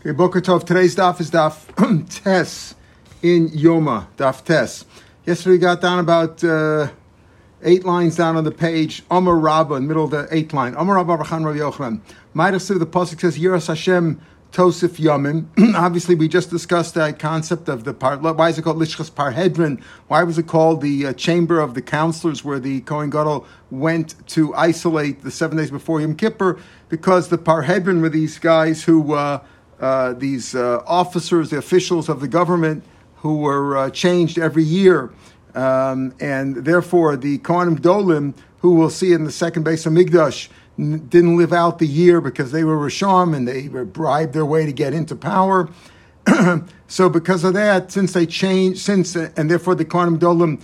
Okay, Boker Tov. Today's daf is daf Tes in Yoma, daf Tes. Yesterday we got down about uh, eight lines down on the page. Omer Rabba in the middle of the eighth line. Omer Rabba Rachan Rav Yochanan. Midas the pasuk says Yiras Hashem Tosif Yamin. Obviously, we just discussed that concept of the par. Why is it called Lishchas Parhedrin? Why was it called the uh, chamber of the counselors, where the Kohen Gadol went to isolate the seven days before Yom Kippur? Because the Parhedrin were these guys who. Uh, uh, these uh, officers, the officials of the government, who were uh, changed every year. Um, and therefore, the Kohanim Dolim, who we'll see in the second base of Migdash, n- didn't live out the year because they were Risham and they bribed their way to get into power. so, because of that, since they changed, since and therefore the Kohanim Dolim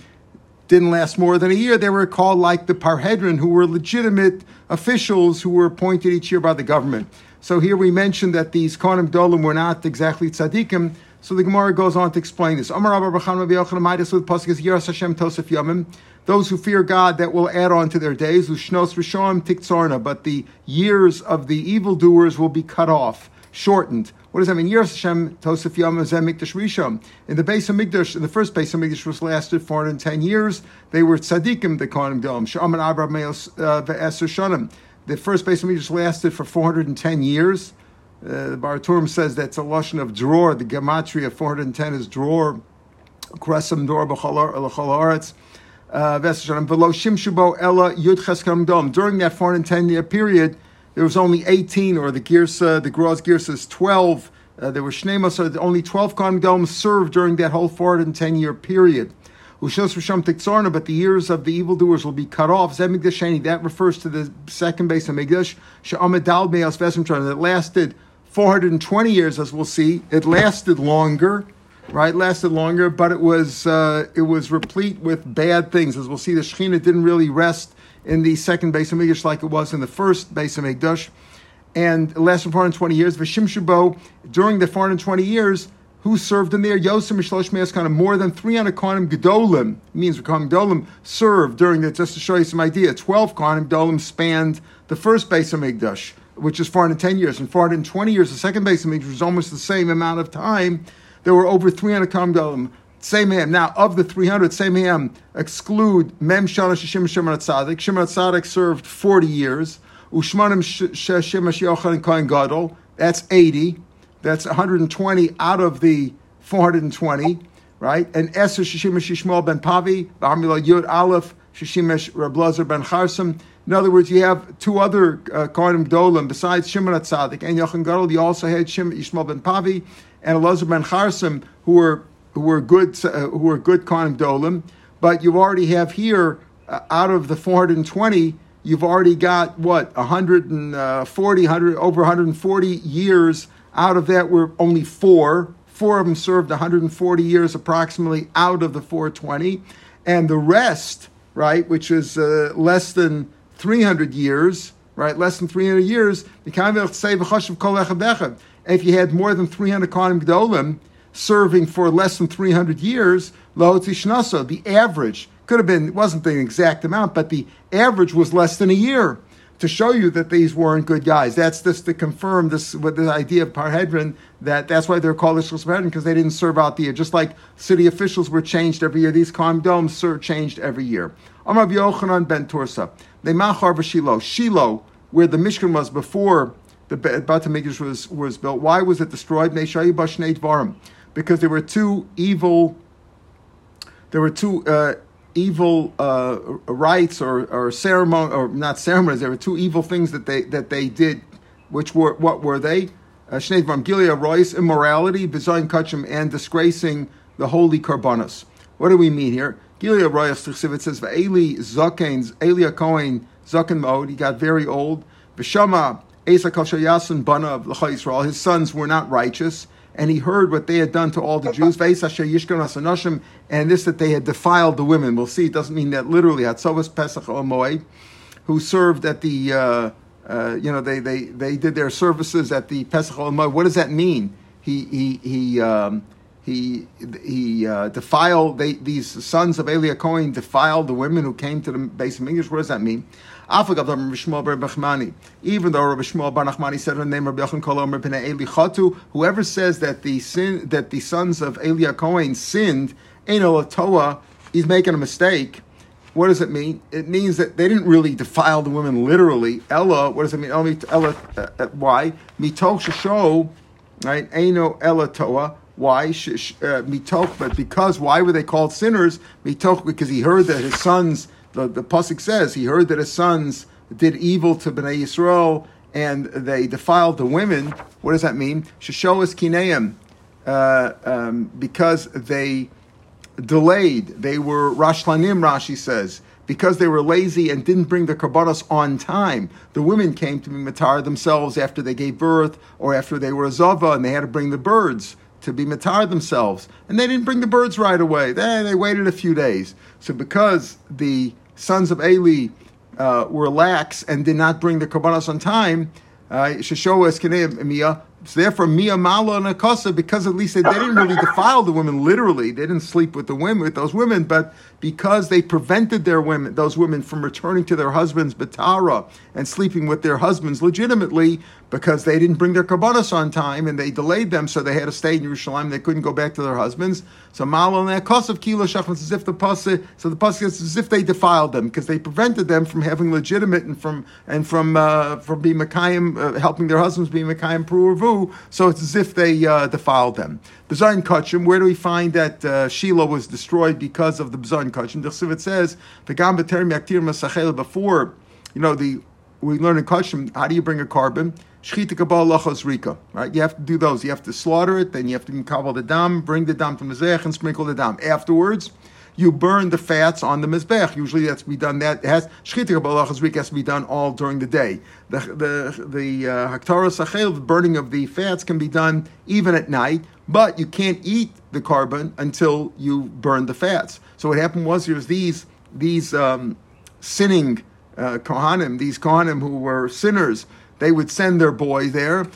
didn't last more than a year, they were called like the Parhedrin, who were legitimate officials who were appointed each year by the government. So here we mentioned that these Kohanim Dolim were not exactly tzaddikim. So the Gemara goes on to explain this. Amar Bachan Rabbi Yochanan Midas pasuk Yiras Hashem. Those who fear God that will add on to their days. Ushnos Rishon Tiktzarna. But the years of the evildoers will be cut off, shortened. What does that mean? Yiras Hashem Tosef Yamim Rishon. In the base of Mikdash, in the first base of Mikdash was lasted 410 years. They were tzaddikim, the Kohanim Dolim. Sha'aman Abraham Meos uh, Ve'eser. The first base Mikdash lasted for 410 years. Uh, the Baal HaTurim says that's a lashon of drawer. The gematria of 410 is drawer. Kresam dor b'chalaretz. Shimshubo ella. During that 410 year period, there was only 18, or the Girsa, the Groz Girsa is 12. Uh, there were shnei so only 12 Kohen Doms served during that whole 410 year period. But the years of the evildoers will be cut off. That refers to the second base of. Sha'amadal that lasted 420 years, as we'll see. It lasted longer, right? Lasted longer, but it was uh, it was replete with bad things. As we'll see, the Shekhinah didn't really rest in the second base of Migdash like it was in the first base of Migdash. And it lasted 420 years. Vashim during the 420 years, who served in there? Yosem Mishlosh Meas kind of more than 300 Kohanim Gedolim, means Kohanim Gedolim served during the, just to show you some idea, 12 Kohanim Gedolim spanned the first base of Migdash, which is 410 years, and 420 years, the second base of Migdash was almost the same amount of time. There were over 300 Kohanim Gedolim. Same ham. Now, of the 300, same ham, exclude Mem Shana Shishim Shimon Tzadik. Shimon Tzadik served 40 years. Ushmanim Shemesh Yochanan Kohen Gadol, that's 80. That's 120 out of the 420, right? And Esther Shishimesh Shishmol ben Pavi, Ba'amila Yud Aleph, Shishimesh Rablazer ben Charsim. In other words, you have two other uh, Kohanim Dolim besides Shimon Tzadik and Yochanan Gadol. You also had Shim Yishmael ben Pavi and Elazar ben Charsim, who were who were good uh, who were good Kohanim Dolim. But you already have here uh, out of the 420 you've already got what 140 100 over 140 years out of that were only four. Four of them served 140 years approximately out of the 420 and the rest right which is uh, less than 300 years right less than 300 years if you had more than 300 Kohanim Gdolim serving for less than 300 years the average could have been, it wasn't the exact amount, but the average was less than a year to show you that these weren't good guys. That's just to confirm this with the idea of Parhedrin that that's why they're called Lishchas Parhedrin because they didn't serve out the year. Just like city officials were changed every year, these Kohen domes were changed every year. Amar Yochanan ben Tursa, they machar v'Shilo, Shiloh, where the Mishkan was before the Beit Hamikdash was was built. Why was it destroyed? Because there were two evil. There were two. Uh, evil uh, rites or, or ceremony or not ceremonies. There were two evil things that they that they did, which were what were they? Shnei uh, Gilui Arayos, immorality, bizayin kachim, and disgracing the holy karbanos. What do we mean here? Gilui Arayos, it says, Eli Zaken, Eli Cohen, Zaken Mode, he got very old. Vishama, Asa Koshayasan Bana of Israel, his sons were not righteous and he heard what they had done to all the Jews, and this that they had defiled the women. We'll see, it doesn't mean that literally, Hatzovas Pesach Moed, who served at the, uh, uh, you know, they, they, they did their services at the Pesach Moed. What does that mean? He, he, he, um, he, he uh, defiled, they, these sons of Elia Cohen defiled the women who came to the base of English. What does that mean? Even though Rabbi Shmuel Bar Nachmani said her name, Rabbi Yochanan Kol Omer B'nei Eli Chatu, whoever says that the sin that the sons of Eli Cohen sinned, Ein Toa, he's making a mistake. What does it mean? It means that they didn't really defile the women literally. Ella, what does it mean? Ella, uh, uh, why? Mitoch Shosho, right? Eino Ella Toa. Why? Uh, mitoch, but because, why were they called sinners? Mitoch, because he heard that his sons, the, the Pusik says, he heard that his sons did evil to Bnei Yisrael and they defiled the women. What does that mean? Shoshoas Kineim, uh, um, because they delayed. They were Rashlanim, Rashi says, because they were lazy and didn't bring the karbanos on time. The women came to be matar themselves after they gave birth or after they were a zava and they had to bring the birds to be matar themselves. And they didn't bring the birds right away. They, they waited a few days. So because the sons of Eli uh, were lax and did not bring the karbanos on time, uh, so therefore, Mia Mala and Akasa, because at least they, they, didn't really defile the women literally, they didn't sleep with the women with those women, but because they prevented their women, those women, from returning to their husbands Batara and sleeping with their husbands legitimately, because they didn't bring their kabbalas on time and they delayed them, so they had to stay in Jerusalem. They couldn't go back to their husbands. So malon of Kilo Shachmas as if the pasuk, so the pasuk is as if they defiled them because they prevented them from having legitimate and from and from uh, from being Mekayim, uh, helping their husbands be Mekayim Pru'avu so it's as if they uh, defiled them. B'zayin Kachim, where do we find that uh, Shiloh was destroyed because of the B'zayin Kachim? The Chsivit says, yaktir masachel, before, you know, the we learn in Kachim, how do you bring a carbon? Shchita kabal lachos rika, right? You have to do those. You have to slaughter it, then you have to kabal the dam, bring the dam to Mizech, and sprinkle the dam. Afterwards, you burn the fats on the mizbech. Usually that's be done. That has week has to be done all during the day. The the the uh, sachel, the burning of the fats, can be done even at night, but you can't eat the carbon until you burn the fats. So what happened was there these these um, sinning uh, kohanim, these kohanim who were sinners they would send their boy there.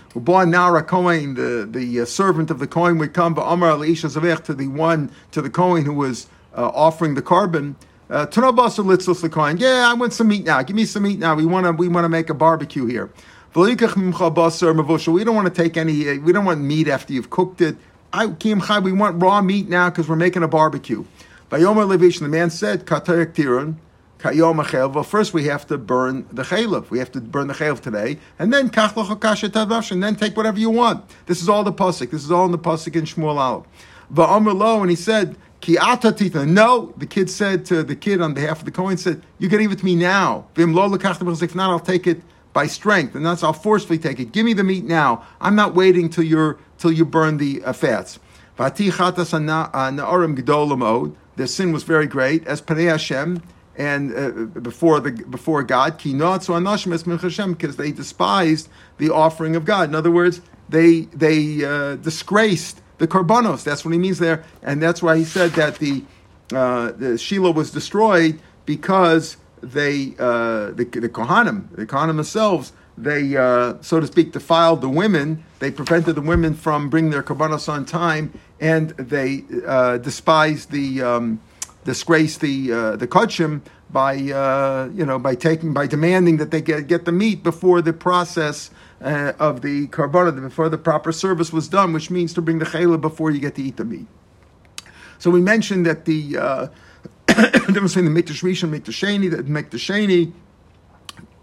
Nara Kohen, the, the uh, servant of the Kohen, would come, but Amar Elisha Zavech, to the one, to the Kohen who was uh, offering the carbon. Uh, yeah, I want some meat now. Give me some meat now. We want to we want to make a barbecue here. We don't want to take any. Uh, we don't want meat after you've cooked it. I We want raw meat now because we're making a barbecue. The man said, well, first we have to burn the chaylev. We have to burn the chaylev today, and then and then take whatever you want. This is all the pasuk. This is all in the pasuk in Shmuel Aleph. And he said, Ki atatita. No, the kid said to the kid on behalf of the Kohen said, "You can give it to me now. Vim lo If not, I'll take it by strength, and that's I'll forcefully take it. Give me the meat now. I'm not waiting till you till you burn the uh, fats." Their sin was very great, as Panei Hashem, and uh, before the before God, because they despised the offering of God. In other words, they they uh, disgraced the karbanos. That's what he means there, and that's why he said that the uh, the Shiloh was destroyed because they uh, the, the Kohanim, the Kohanim themselves, they uh, so to speak defiled the women. They prevented the women from bringing their karbanos on time, and they uh, despised the um, disgraced the uh, the kachim by uh, you know by taking by demanding that they get get the meat before the process uh, of the carbonah before the proper service was done, which means to bring the chayla before you get to eat the meat. So we mentioned that the uh, between the mikdash rishon, mikdash sheni, the mikdash sheni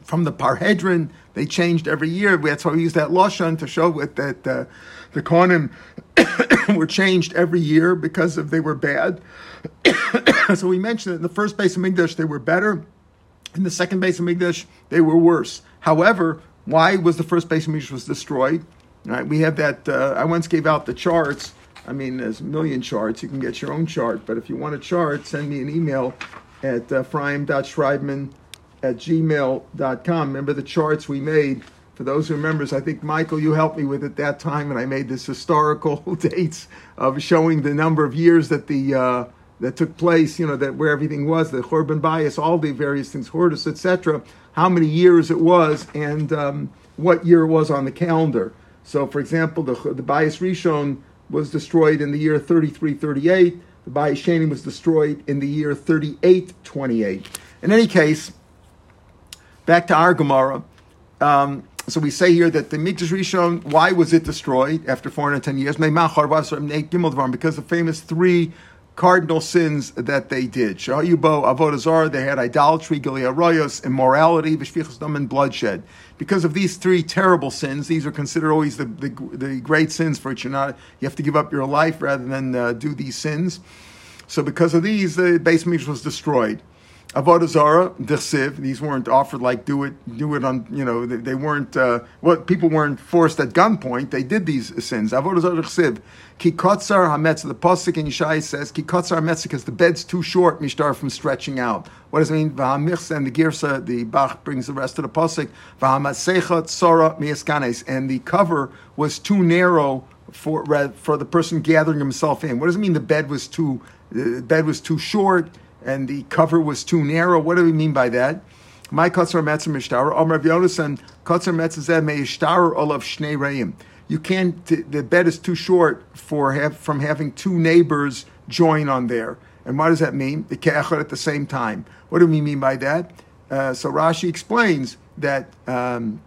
from the parhedron they changed every year. That's why we use that lashon to show that uh, the kohanim were changed every year because of they were bad. so we mentioned that in the first base of mikdash they were better. In the second base of mikdash they were worse. However, why was the first base of was destroyed? Right, we have that. Uh, I once gave out the charts. I mean, there's a million charts. You can get your own chart. But if you want a chart, send me an email at uh, frime.schreibman at gmail.com. Remember the charts we made? For those who remembers, I think Michael, you helped me with it that time, and I made this historical dates of showing the number of years that the uh, that took place. You know that where everything was, the Churban bias, all the various things, Hortus, etc how many years it was and um, what year it was on the calendar. So, for example, the, the Bias Rishon was destroyed in the year 3338. The Bias Sheni was destroyed in the year 3828. In any case, Back to our Gemara. Um, so we say here that the Mikdash Rishon, why was it destroyed after 410 years? Because the famous three cardinal sins that they did. Shahayubo, Avodah Zarah, they had idolatry, Gilead immorality, Vishvichas and bloodshed. Because of these three terrible sins, these are considered always the, the, the great sins for which you're not, you have to give up your life rather than uh, do these sins. So because of these, the base Mikdash was destroyed. Avodah Zarah, these weren't offered like do it, do it on, you know, they, they weren't, uh, what people weren't forced at gunpoint, they did these sins. Avodah Zarah, Dechsiv. Ki hametz, the Pasuk in Yeshaya says, Ki hametz, because the bed's too short, mishtar, from stretching out. What does it mean? V'hamichs, and the Girsa, the Bach brings the rest of the Pasuk, V'hamasecha tzara miaskanes, and the cover was too narrow for, for the person gathering himself in. What does it mean the bed was too, the bed was too short? And the cover was too narrow. What do we mean by that? My katzar metzar mishtar. Amr Yonasan katzar metzar meishtar olav shnei reim. You can't. The bed is too short for have, from having two neighbors join on there. And what does that mean? The ke'echad at the same time. What do we mean by that? Uh, so Rashi explains that um,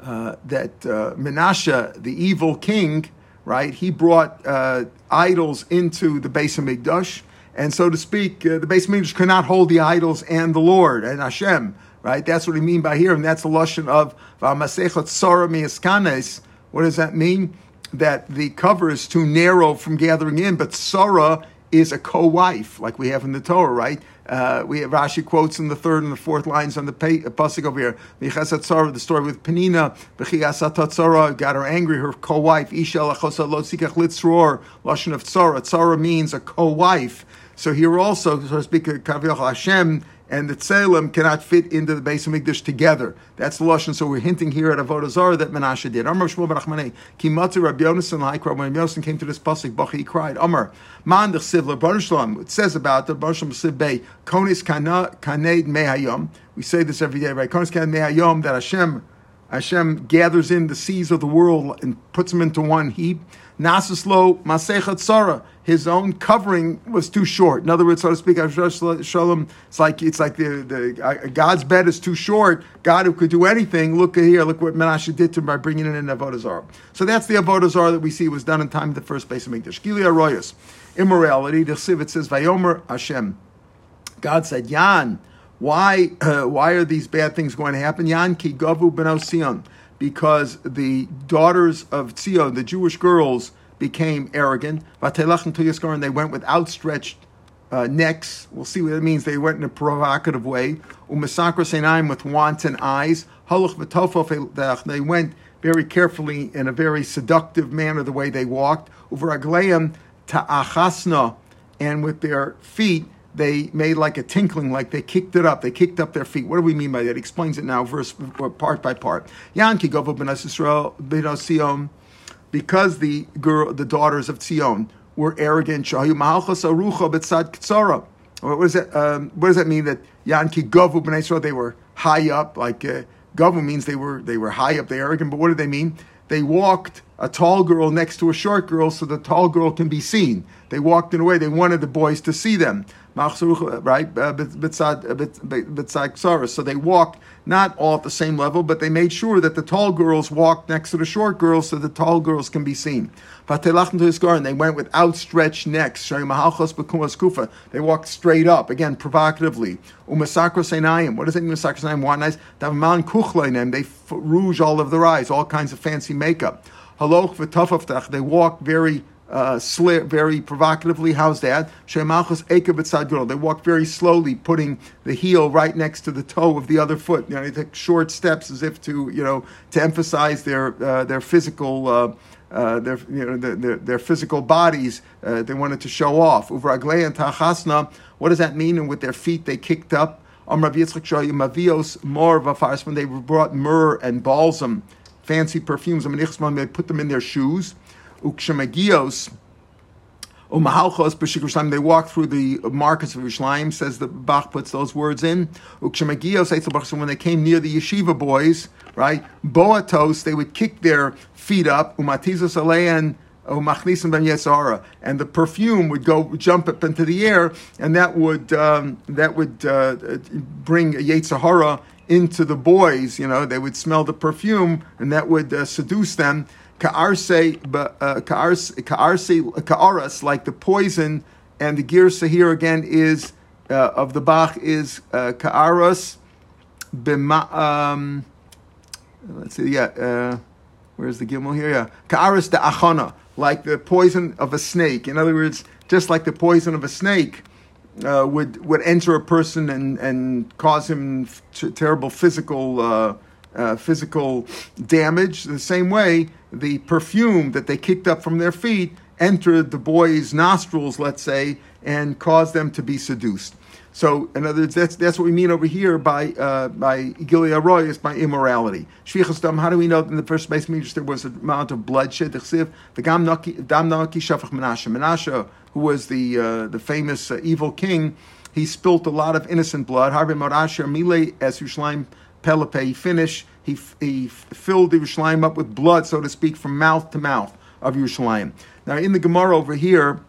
uh, that uh, Menashe, the evil king, right? He brought uh, idols into the base of Mikdash and so to speak, uh, the base Mikdash cannot hold the idols and the Lord and Hashem, right? That's what we mean by here, and that's the lashon of V'amasechot. What does that mean? That the cover is too narrow from gathering in, but Sora is a co-wife, like we have in the Torah, right? Uh, we have Rashi quotes in the third and the fourth lines on the uh, pasuk over here. Michasat the story with Penina, B'chiyasat got her angry, her co-wife. Isha lachosa lo tzikach litzror, lashon of tzara. Tzara means a co-wife. So here also, so to speak, Kaviyach Hashem and the Tselem cannot fit into the base of Mikdash together. That's the Lashon. So we're hinting here at Avodah Zarah that Menashe did. Amar Shmuel ben Achmanei, Ki Matu Rabbi Yonasan Laikra, when Rabbi Yonasan came to this pasuk, Bachi, he cried, Amar, Man the Siv Shalom. It says about the Baruch Siv Bey, Konis Kaneid Mehayom. We say this every day, right? Konis Kaneid Mehayom, that Hashem, Hashem gathers in the seas of the world and puts them into one heap. Nasislo Masechat Sarah his own covering was too short. In other words, so to speak, Shalom, it's like it's like the, the uh, God's bed is too short. God who could do anything, look here, look what Menashe did to him by bringing in an Avodah Zarah. So that's the Avodah Zarah that we see was done in time the first place of Mikdash. Gilia Royas, immorality. The Sivit says, Vayomer Hashem. God said, Yan, why uh, why are these bad things going to happen? Yan ki gavu ben because the daughters of Tzion, the Jewish girls, became arrogant. And they went with outstretched uh, necks. We'll see what it means. They went in a provocative way. Umasakra with wanton eyes. They went very carefully in a very seductive manner the way they walked. Uvaragleim ta'achasna, and with their feet they made like a tinkling, like they kicked it up. They kicked up their feet. What do we mean by that? He explains it now, verse part by part. Yanki Govu ben ben because the girl, the daughters of Tzion were arrogant. Shahu malchus arucha betzad. What does that? Um, what does that mean? That Yanki Govu Israel they were high up. Like uh, Govu means they were they were high up. They arrogant. But what do they mean? They walked a tall girl next to a short girl, so the tall girl can be seen. They walked in a way they wanted the boys to see them Uh, right? Uh, uh, so they walked not all at the same level, but they made sure that the tall girls walked next to the short girls so the tall girls can be seen. And they went with outstretched necks. They walked straight up, again, provocatively. What does it mean, They rouge all of their eyes, all kinds of fancy makeup. They walk very uh, very provocatively. How's that? They walk very slowly, putting the heel right next to the toe of the other foot. You know, they take short steps as if to, you know, to emphasize their uh, their physical. Uh, uh, their, you know, their, their, their physical bodies, uh, they wanted to show off. and tachasna, what does that mean? And with their feet, they kicked up. When they brought myrrh and balsam, fancy perfumes, they put them in their shoes. Ukshemagios, Umahalchos time they walk through the markets of Yerushalayim, says the Bach puts those words in. Ukshemagios, when they came near the yeshiva boys, right? Boatos, they would kick their feet up. Umatizos alean, and the perfume would go jump up into the air, and that would um, that would uh, bring Yetzirah into the boys. You know, they would smell the perfume, and that would uh, seduce them. Ka'arse, uh, ka'aras, like the poison, and the girsa here again is uh, of the Bach is uh, ka'aras, bima. Um, let's see, yeah. Uh, where's the gimel here? Yeah, ka'aras de achana, like the poison of a snake. In other words, just like the poison of a snake uh, would would enter a person and and cause him terrible physical. Uh, uh, physical damage. The same way, the perfume that they kicked up from their feet entered the boy's nostrils, let's say, and caused them to be seduced. So, in other words, that's, that's what we mean over here by uh, by Gilia Roy is by immorality. Shvichas. How do we know that in the first means there was an amount of bloodshed? The dam naki shafach Menashe. Menashe, who was the uh, the famous uh, evil king, he spilt a lot of innocent blood. Harbe Morasher Mile as Yerushalayim Pelepe. He finished. He he filled the Yerushalayim up with blood, so to speak, from mouth to mouth of Yerushalayim. Now, in the Gemara over here.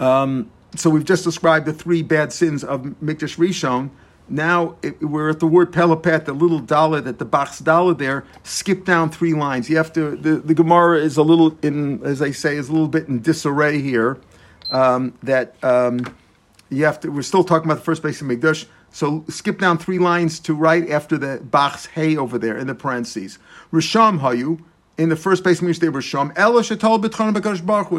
Um, so we've just described the three bad sins of Mikdash Rishon. Now it, we're at the word Pelapat, the little dollar that the Bach's dollar there. Skip down three lines. You have to. The, the Gemara is a little in, as I say, is a little bit in disarray here. Um, that um, you have to. We're still talking about the first base of Mikdash. So skip down three lines to right after the Bach's hay over there in the parentheses. Risham Hayu in the first which they were shom.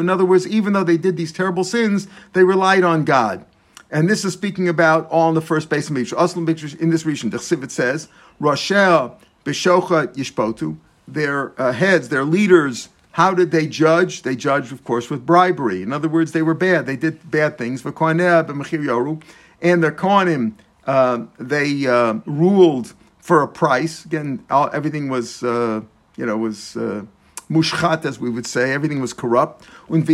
In other words, even though they did these terrible sins, they relied on God. And this is speaking about all in the first base of Mikdash. In this region, the Chsivit says, Roshel Bishocha Yishpotu, their uh, heads, their leaders, how did they judge? They judged, of course, with bribery. In other words, they were bad. They did bad things. And their Kohanim, uh, they uh, ruled for a price. Again, all, everything was uh, you know, was uh, mushchat, as we would say. Everything was corrupt. And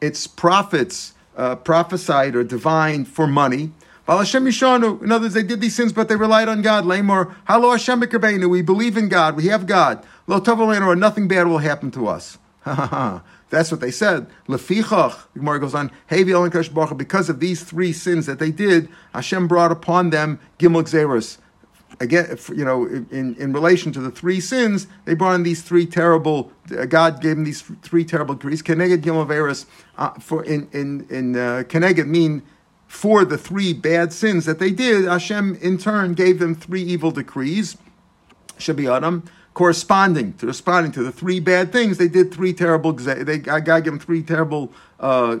its prophets uh, prophesied or divined for money. In other words, they did these sins, but they relied on God. Lamor, we believe in God, we have God. Nothing bad will happen to us. That's what they said. Lefichach, Gemara goes on, because of these three sins that they did, Hashem brought upon them Gimel Xeris, again, you know, in, in relation to the three sins, they brought in these three terrible. Uh, God gave them these three terrible decrees. Keneged Gimaveris uh, for in in in uh, Keneged mean for the three bad sins that they did. Hashem in turn gave them three evil decrees. Shabi Adam corresponding to responding to the three bad things they did. Three terrible. They God gave them three terrible uh,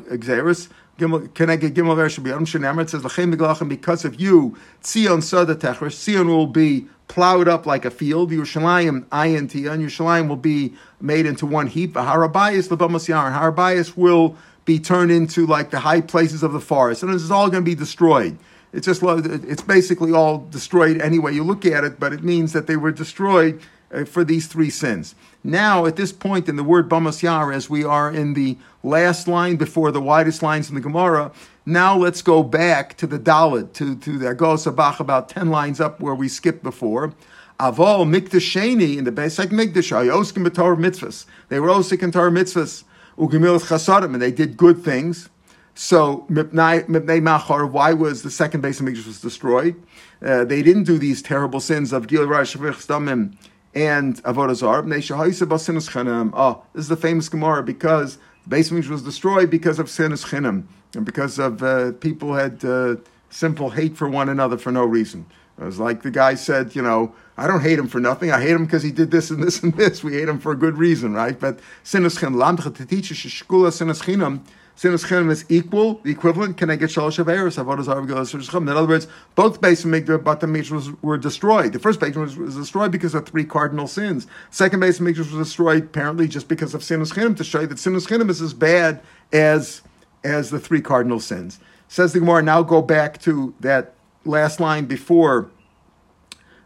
can I get Gimel Ver be Shenamar? It says Lachem because of you, Tzion Sada Techers, Tzion will be plowed up like a field. Yerushalayim Ayin Tiyan, Yerushalayim will be made into one heap. Harabayas Lebamas Yaron, Harabayas will be turned into like the high places of the forest, and this is all going to be destroyed. It's just it's basically all destroyed anyway you look at it, but it means that they were destroyed for these three sins. Now, at this point in the word Bamas Yar, as we are in the last line before the widest lines in the Gemara, now let's go back to the Dalit, to, to the Agos Abach, about 10 lines up where we skipped before. Avol Mikdasheni in the Besek Mikdash, Ayoskim Torah mitzvahs. They were osik in Torah mitzvahs, Ugimil Chasadim, and they did good things. So, Mipnei Machar, why was the second base of Mikdash was destroyed? Uh, they didn't do these terrible sins of Gil Rash Damim and Avodah Zarah. Oh, this is the famous Gemara because the base was destroyed because of sinas chinam and because of uh, people had uh, simple hate for one another for no reason. It was like the guy said, you know, I don't hate him for nothing. I hate him because he did this and this and this. We hate him for a good reason, right? But sinas chinam, sinas chinam Sinas Chinam is equal, the equivalent, can I get Shalosh Averis, Avodah Zarah, In other words, both of Mikdash Batam were destroyed. The first base was, was, destroyed because of three cardinal sins. Second base of Mikdash was destroyed apparently just because of Sinas Chinam, to show you that Sinas Chinam is as bad as, as the three cardinal sins. Says the Gemara, now go back to that last line before,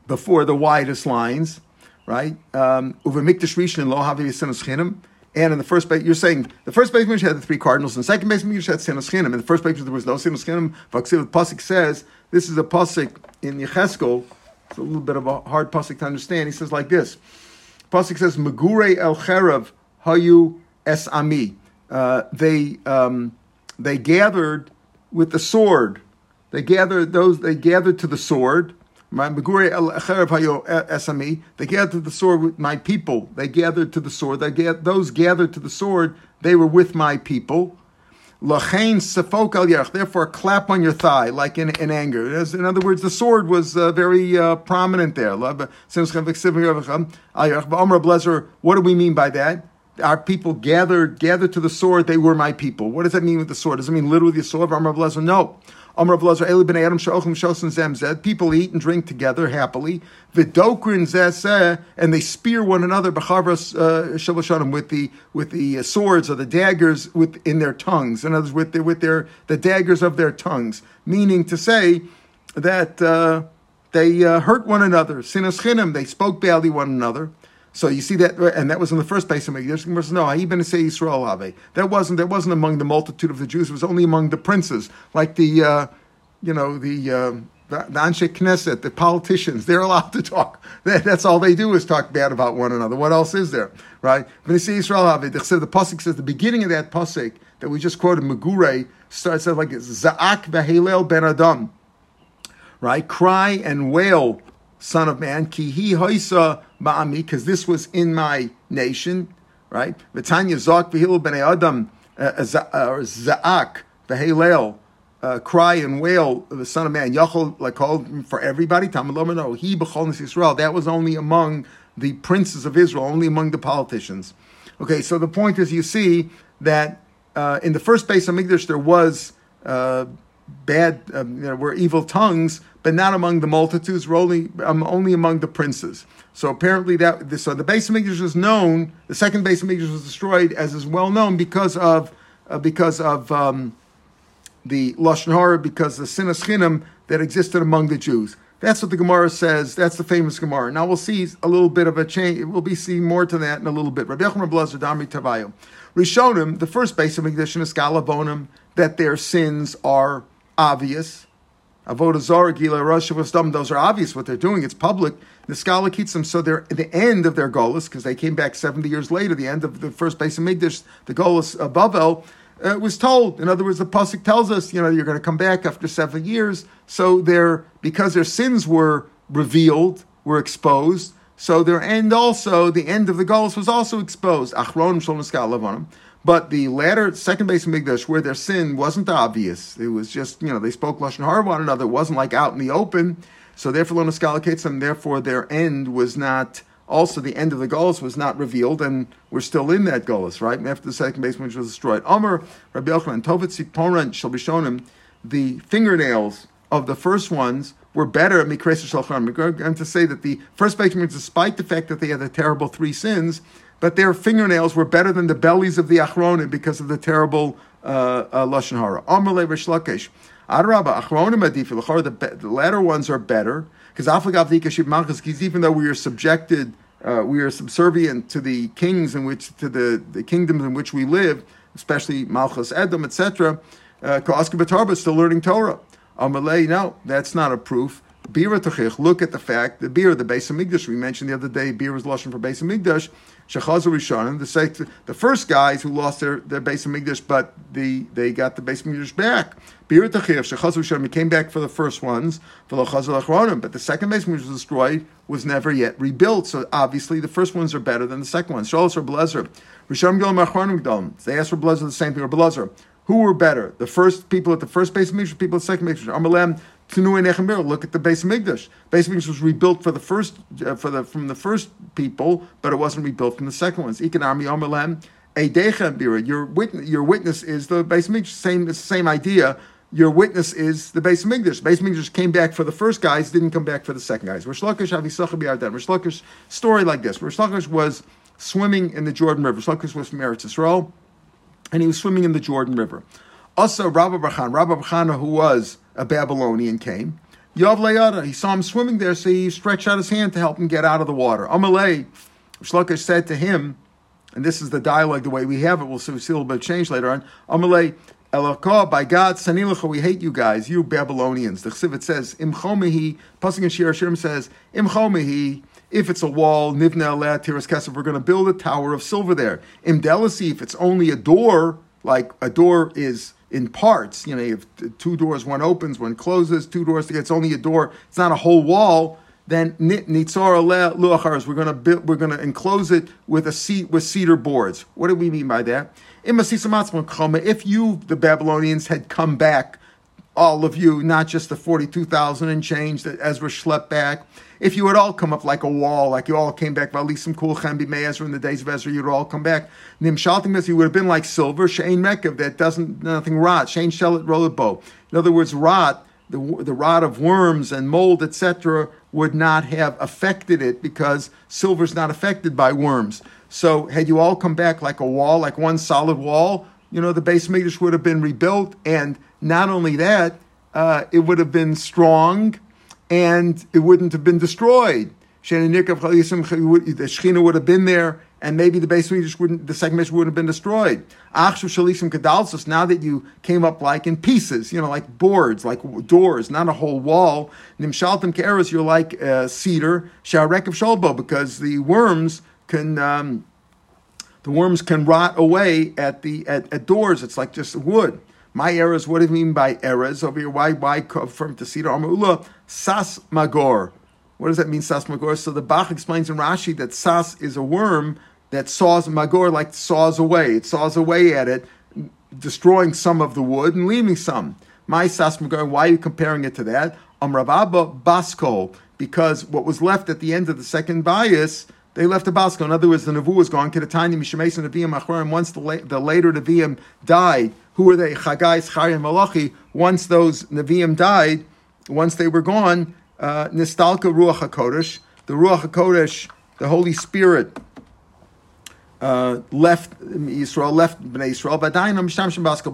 before the widest lines, right? Um, Uve Mikdash Rishon lo havi Sinas Chinam. And in the first base, you're saying the first base had the three cardinals, and the second base had sinas chinam. In the first base there was no sinas chinam. Vaksiv pasuk says this is a pasuk in Yecheskel. It's a little bit of a hard pasuk to understand. He says like this: pasuk says Megure el cherev hayu es ami. Uh, they um, they gathered with the sword They gathered those. They gathered to the sword. My They gathered to the sword with my people. They gathered to the sword. They get those gathered to the sword. They were with my people. Therefore, clap on your thigh, like in, in anger. In other words, the sword was uh, very uh, prominent there. What do we mean by that? Our people gathered gathered to the sword. They were my people. What does that mean with the sword? Does it mean literally the sword of Amr No. People eat and drink together happily. Vidokrin and they spear one another uh, with the with the swords or the daggers with in their tongues. In other words, with the, with their the daggers of their tongues, meaning to say that uh, they uh, hurt one another. Sinas they spoke badly one another. So you see that, and that was in the first place of Megiddo. No, even say Israel Have. That wasn't that wasn't among the multitude of the Jews. It was only among the princes, like the, uh, you know, the. Uh, the, Anshe Knesset, the politicians, they're allowed to talk. That, that's all they do is talk bad about one another. What else is there, right? When you see Israel the pasuk says the beginning of that pasuk that we just quoted, Megure, starts out like Zaak v'Halel ben Adam, right? Cry and wail son of man, ki hi hoisa ba'ami, because this was in my nation, right? V'tanya zok v'hil b'nei adam, uh, uh, za'ak v'heilel, uh, cry and wail, the son of man, yachol, called for everybody, tamaloma, no, he b'chol Israel, that was only among the princes of Israel, only among the politicians. Okay, so the point is, you see that uh, in the first base of Migdash there was uh, bad, um, you know, were evil tongues, but not among the multitudes, only, um, only among the princes. So apparently that so the base of Mikdash was known. The second base of Mikdash was destroyed, as is well known, because of uh, because of um, the lashon hara, because the sinas chinam that existed among the Jews. That's what the Gemara says. That's the famous Gemara. Now we'll see a little bit of a change. We'll be seeing more to that in a little bit. Rabbi Yochanan Blazer Dami Tavayo. Rishonim, the first base of Mikdash in Eskala Bonim, that their sins are obvious. Avodah Zarah, Gila, was dumb, those are obvious what they're doing. It's public. The scholar keeps them so they're the end of their Golas, because they came back 70 years later, the end of the first base of Migdash, the Golas of Bavel, uh, was told. In other words, the Pasuk tells us, you know, you're going to come back after seven years. So they're, because their sins were revealed, were exposed, so their end also, the end of the Golas was also exposed. Achron Shalom but the latter, second base Migdash, where their sin wasn't obvious, it was just, you know, they spoke Lashon Hara one another, it wasn't like out in the open. So therefore, Lona Skalicates them, therefore their end was not, also the end of the Golas was not revealed, and we're still in that Golas, right? After the second base which was destroyed. Amr, Rabbi Yochanan, Tovet Sitporan shall be shown him, the fingernails of the first ones were better at Mikresa Shalchan. Going to say that the first baseman, despite the fact that they had the terrible three sins, but their fingernails were better than the bellies of the Achronim because of the terrible uh, uh, Lashon Hara. Amalei Rish Lakesh. Adraba, Achronim Adif, the latter ones are better, because even though we are subjected, uh, we are subservient to the kings in which, to the, the kingdoms in which we live, especially Malchus Edom, etc., uh, Koska still learning Torah. Amalei, no, that's not a proof. Bira Tachich, look at the fact, the beer, the base of Migdash, we mentioned the other day, beer was Lashon for base of Migdash, Shechazu Rishonim, the, the first guys who lost their, their base of Migdash, but the, they got the base of Migdash back. Bira Tachich, Shechazu Rishonim, came back for the first ones, for Lachazu Achronim, but the second base which was destroyed was never yet rebuilt, so obviously the first ones are better than the second ones. Shalos or Rishonim Gilam Achronim Gdalim, they asked for the same thing, or Blazer. Who were better? The first people at the first base of Migdash, people at the second base of Migdash. Amalem, Look at the base of Migdash. Base Migdash was rebuilt for the first uh, for the from the first people, but it wasn't rebuilt from the second ones. Ikanami Omerlem, Eidechem Bira. Your witness, your witness is the base of Migdash. Same same idea. Your witness is the base of Migdash. Base Migdash came back for the first guys, didn't come back for the second guys. Rish Lakish Avisach Biardan. Rish Lakish story like this. Rish Lakish was swimming in the Jordan River. Rish Lakish was from Eretz Yisrael, and he was swimming in the Jordan River. Also, Rabbi Barchan, Rabbi Barchan, who was a Babylonian, came. Yav Layada, he saw him swimming there, so he stretched out his hand to help him get out of the water. Amalei, Shlokish said to him, and this is the dialogue the way we have it, we'll see, a little bit of change later on. Amalei, Elokah, by God, Sanilacha, we hate you guys, you Babylonians. The Chsivit says, Imchomehi, Pasuk in Shir Hashirim says, Imchomehi, if it's a wall, Nivna Aleh Tiras Kesef, we're going to build a tower of silver there. Imdelasi, if it's only a door, like a door is in parts. You know, if two doors, one opens, one closes, two doors. It's only a door. It's not a whole wall. Then luachars. We're gonna build, we're gonna enclose it with a seat with cedar boards. What do we mean by that? If you, the Babylonians, had come back, all of you, not just the forty-two thousand and change that Ezra schlepped back if you had all come up like a wall, like you all came back, Valisim Kulchem B'mei in the days of Ezra, you'd all come back. Nim Shaltim you would have been like silver, Shane Mekav, that doesn't, nothing rot, Shane Shelet Roller Bow. In other words, rot, the, the rot of worms and mold, etc., would not have affected it because silver's not affected by worms. So had you all come back like a wall, like one solid wall, you know, the base meters would have been rebuilt. And not only that, uh, it would have been strong and it wouldn't have been destroyed. The Shechina would have been there, and maybe the base wouldn't, the second mission wouldn't have been destroyed. Now that you came up like in pieces, you know, like boards, like doors, not a whole wall. Nimshaltim keres, you're like uh, cedar, sharek of sholbo, because the worms can. Um, the worms can rot away at the at, at doors. It's like just wood. My errors, what do you mean by errors? Over here, why, why from to Amrullah? Sas Magor. What does that mean, Sas Magor? So the Bach explains in Rashi that Sas is a worm that saws Magor like saws away. It saws away at it, destroying some of the wood and leaving some. My Sas Magor, why are you comparing it to that? Amravaba Basko, because what was left at the end of the second bias they left the Basko. In other words, the Nevu was gone. Kedatani Mishemes and Nevi'im Achroim. Once the, la- the later Nevi'im died, who were they? Chagai, Schari, and Malachi. Once those Nevi'im died, once they were gone, uh, Nistalka Ruach HaKodesh, the Ruach HaKodesh, the Holy Spirit, uh, left Israel, left Bnei Israel, but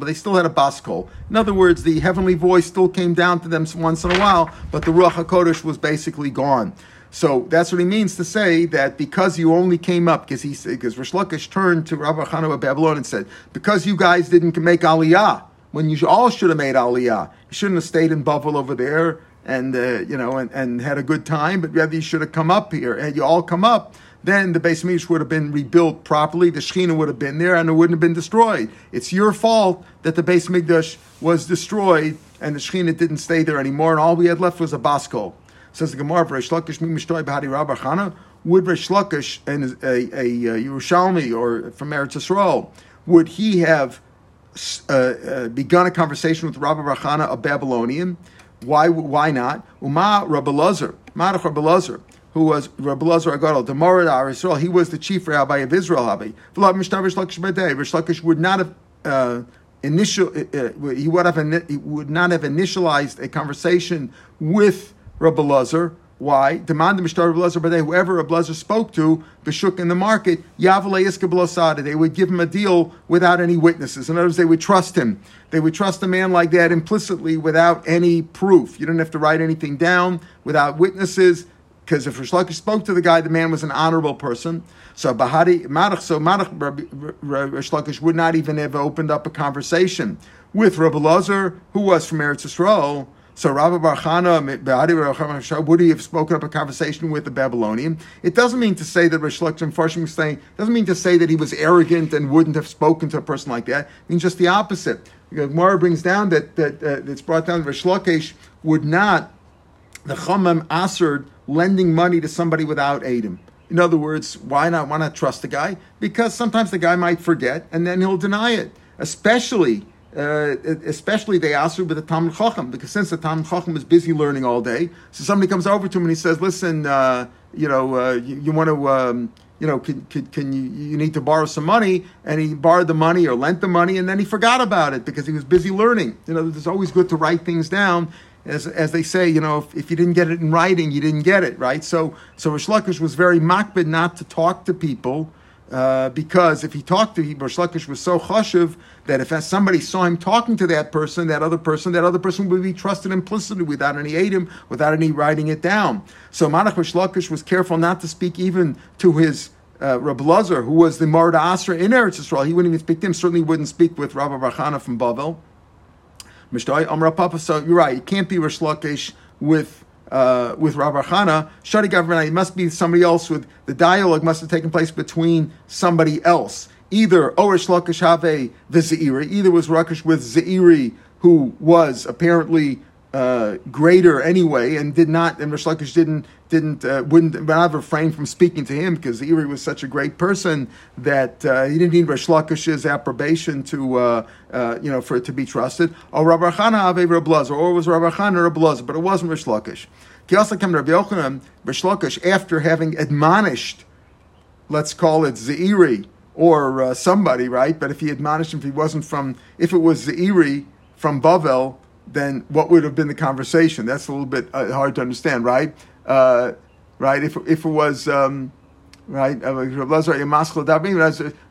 they still had a baskol. In other words, the heavenly voice still came down to them once in a while, but the Ruach HaKodesh was basically gone. So that's what he means to say that because you only came up, because he because Rish Lakish turned to Rabbi Chana of Babylon and said, because you guys didn't make Aliyah, when you all should have made Aliyah, you shouldn't have stayed in Bavel over there and uh, you know and, and had a good time, but rather you should have come up here. And you all come up, then the base Midrash would have been rebuilt properly, the Shechina would have been there, and it wouldn't have been destroyed. It's your fault that the base Mikdash was destroyed and the Shechina didn't stay there anymore, and all we had left was a Basko. Says the Gemara, Reish Lakish mi mishtoi b'hadi Rabba Chana, would Reish Lakish and a, a, a Yerushalmi or from Eretz Yisrael, would he have uh, uh, begun a conversation with Rabbi Rachana, a Babylonian? Why, why not? Uma Rabbi Lazar, Marach Rabbi who was Rabbi Lazar Agadol, the Morad Israel, he was the chief rabbi of Israel. Rabbi. Rish Lakish would not have uh, initial, uh, uh, he would have he would not have initialized a conversation with Rabbi Lazar. Why? Demand the Mishtar Rabbi Lazar, but whoever Rabbi Lazar spoke to, Bashuk in the market, Yavale Iska they would give him a deal without any witnesses. In other words, they would trust him. They would trust a man like that implicitly without any proof. You didn't have to write anything down without witnesses, because if Rish Lakish spoke to the guy, the man was an honorable person. So Bahari Marach, so Marach Rish Lakish would not even have opened up a conversation with Rabbi Lazar, who was from Eretz Yisrael, so Rabbi Barchana, would he have spoken up a conversation with the Babylonian? It doesn't mean to say that Rish Lakish Farshim was saying, doesn't mean to say that he was arrogant and wouldn't have spoken to a person like that. It means just the opposite. Gemara brings down that, that uh, it's brought down that Rish Lakish would not, the Chamam answered lending money to somebody without Adam. In other words, why not, why not trust the guy? Because sometimes the guy might forget and then he'll deny it. Especially uh, especially they ask with the Talmud Chacham, because since the Talmud Chacham is busy learning all day, so somebody comes over to him and he says, "Listen, uh, you know, uh, you, you, want to." Um, you know, can, can, can, you, you need to borrow some money? And he borrowed the money or lent the money, and then he forgot about it because he was busy learning. You know, it's always good to write things down. As, as they say, you know, if, if you didn't get it in writing, you didn't get it, right? So, so Rish Lakish was very makbid not to talk to people uh, because if he talked to him, Rish Lakish was so chashiv that if somebody saw him talking to that person, that other person, that other person would be trusted implicitly without any adim, without any writing it down. So Manach Rish Lakish was careful not to speak even to his uh, Lazar, who was the Marda Asra in Eretz Yisrael. He wouldn't even speak to him. Certainly wouldn't speak with Rabbi Barchana from Bavel. Mishtoi Amra Papa. So you're right. It can't be Rish Lakish with uh, with Rav Chana, Shadi government, it must be somebody else with the dialogue must have taken place between somebody else. either Orish Lakish Have the Zeiri, either was Rakish with Zeiri, who was apparently uh, greater anyway, and did not, and Rish Lakish didn't, didn't, uh, wouldn't not refrain from speaking to him because Eri was such a great person that uh, he didn't need Rish Lakish's approbation to, uh, uh, you know, for it to be trusted. Or Rabbi Chana Ave Rablaz, or was Rabbi Chana Rablaz, but it wasn't Rish Lakish. He also came to Rabbi Yochanan, Rish Lakish, after having admonished, let's call it Zeiri, or uh, somebody, right? But if he admonished him, if he wasn't from, if it was Zeiri from Bavel, then what would have been the conversation? That's a little bit uh, hard to understand, right? Uh, right? If, if it was, um, right, uh,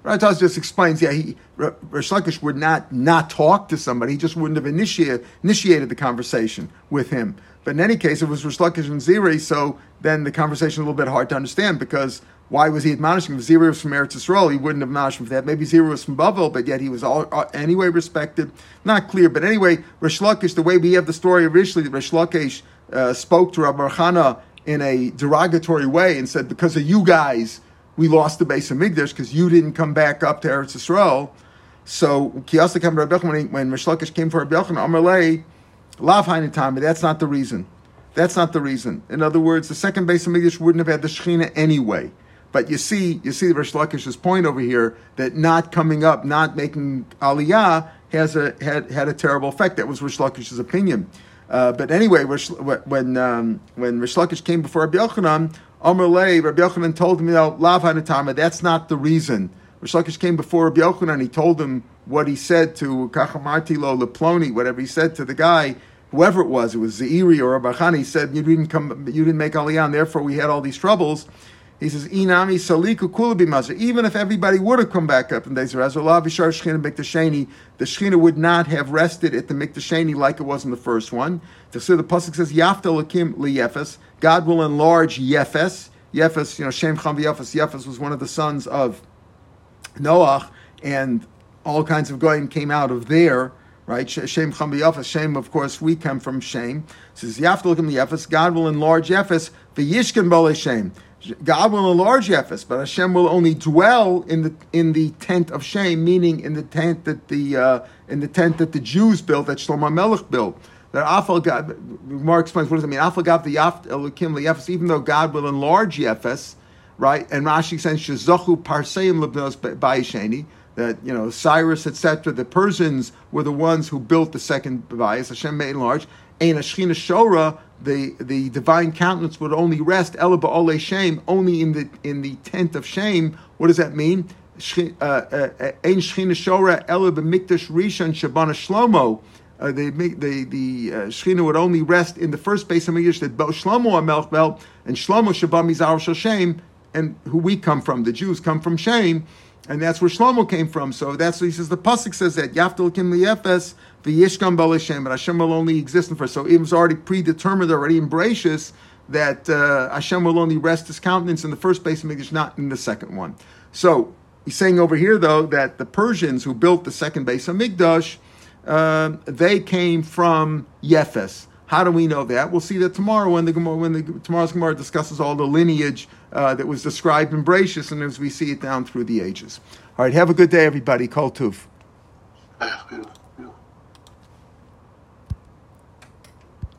Right, just explains, yeah, he, Lakish would not not talk to somebody, he just wouldn't have initiated, initiated the conversation with him. But in any case, it was Lakish and Ziri, so then the conversation is a little bit hard to understand because why was he admonishing? If Ziri was from Eretz Yisrael, he wouldn't have admonished him for that. Maybe Ziri was from Bavel, but yet he was all, uh, anyway respected. Not clear, but anyway, Rish Lakish, the way we have the story originally, that Rish Lakish uh, spoke to Rabbi Chana in a derogatory way and said, because of you guys, we lost the base of Migdash because you didn't come back up to Eretz Yisrael. So, when, when Rish Lakish came for Rabbi Yochanan, Amar lei, Lav Hainatami, that's not the reason. That's not the reason. In other words, the second base of Migdash wouldn't have had the Shechina anyway. But you see, you see Rish Lakish's point over here that not coming up, not making Aliyah has a had, had a terrible effect. That was Rish Lakish's opinion. Uh, but anyway, when um, when Rish Lakish came before Rabbi Yochanan, Amr Lei, Rabbi Yochanan told him, Lav Hanatama, that's not the reason. Rish Lakish came before Rabbi Yochanan, he told him what he said to Kachamarti Lo Leploni, whatever he said to the guy, whoever it was, it was Zairi or Rabbi Chani, he said, you didn't come, you didn't make Aliyah, and therefore we had all these troubles. He says, Inami Saliku Kulabi. Even if everybody would have come back up in days of Ezra, Vishar Shechina Miktasheni, the Shechina would not have rested at the Miktasheni like it was in the first one. To so the Pasuk says, Yaft Elokim L'Yefes. God will enlarge Yefes. Yefes, you know, Shem Cham Yefes. Yefes was one of the sons of Noach, and all kinds of goyim came out of there right? Shem Yefes. Shem, of course, we come from Shem. It says Yaft Elokim Yefes. God will enlarge Yefes. V'yishkon B'ohalei Shem. God will enlarge Yefes, but Hashem will only dwell in the in the tent of Shem, meaning in the tent that the uh, in the tent that the Jews built, that Shlomo Melech built. That Af al gav, Mark explains what does it mean? Af al gav the Elokim Yefes, even though God will enlarge Yefes, right? And Rashi says Shazochu Parseim Lebnos Bayisheni, that you know Cyrus etc. The Persians were the ones who built the second bias. Hashem made enlarge. Ein Ashchina Shora the, the divine countenance would only rest Ela b'Ohalei Shem, only in the in the tent of Shem. What does that mean? Ein Shechina Shora Elaba Mikdash Rishon Shabana Shlomo. Uh, the the the uh, Shechina would only rest in the first base of Mikdash that Shlomo HaMelech Bel and Shlomo Shabam Mizar Shashem, and who we come from. The Jews come from Shem, and that's where Shlomo came from. So that's what he says. The pasuk says that Yaftel Kim Liefes V'yishkam Hashem, but Hashem will only exist in first. So it was already predetermined, already Bereshis, that uh, Hashem will only rest His countenance in the first base of Mikdash, not in the second one. So he's saying over here, though, that the Persians who built the second base of Mikdash, uh, they came from Yefes. How do we know that? We'll see that tomorrow when the when the tomorrow's Gemara discusses all the lineage uh, that was described in Bereshis, and as we see it down through the ages. All right, have a good day, everybody. Kol Tuv.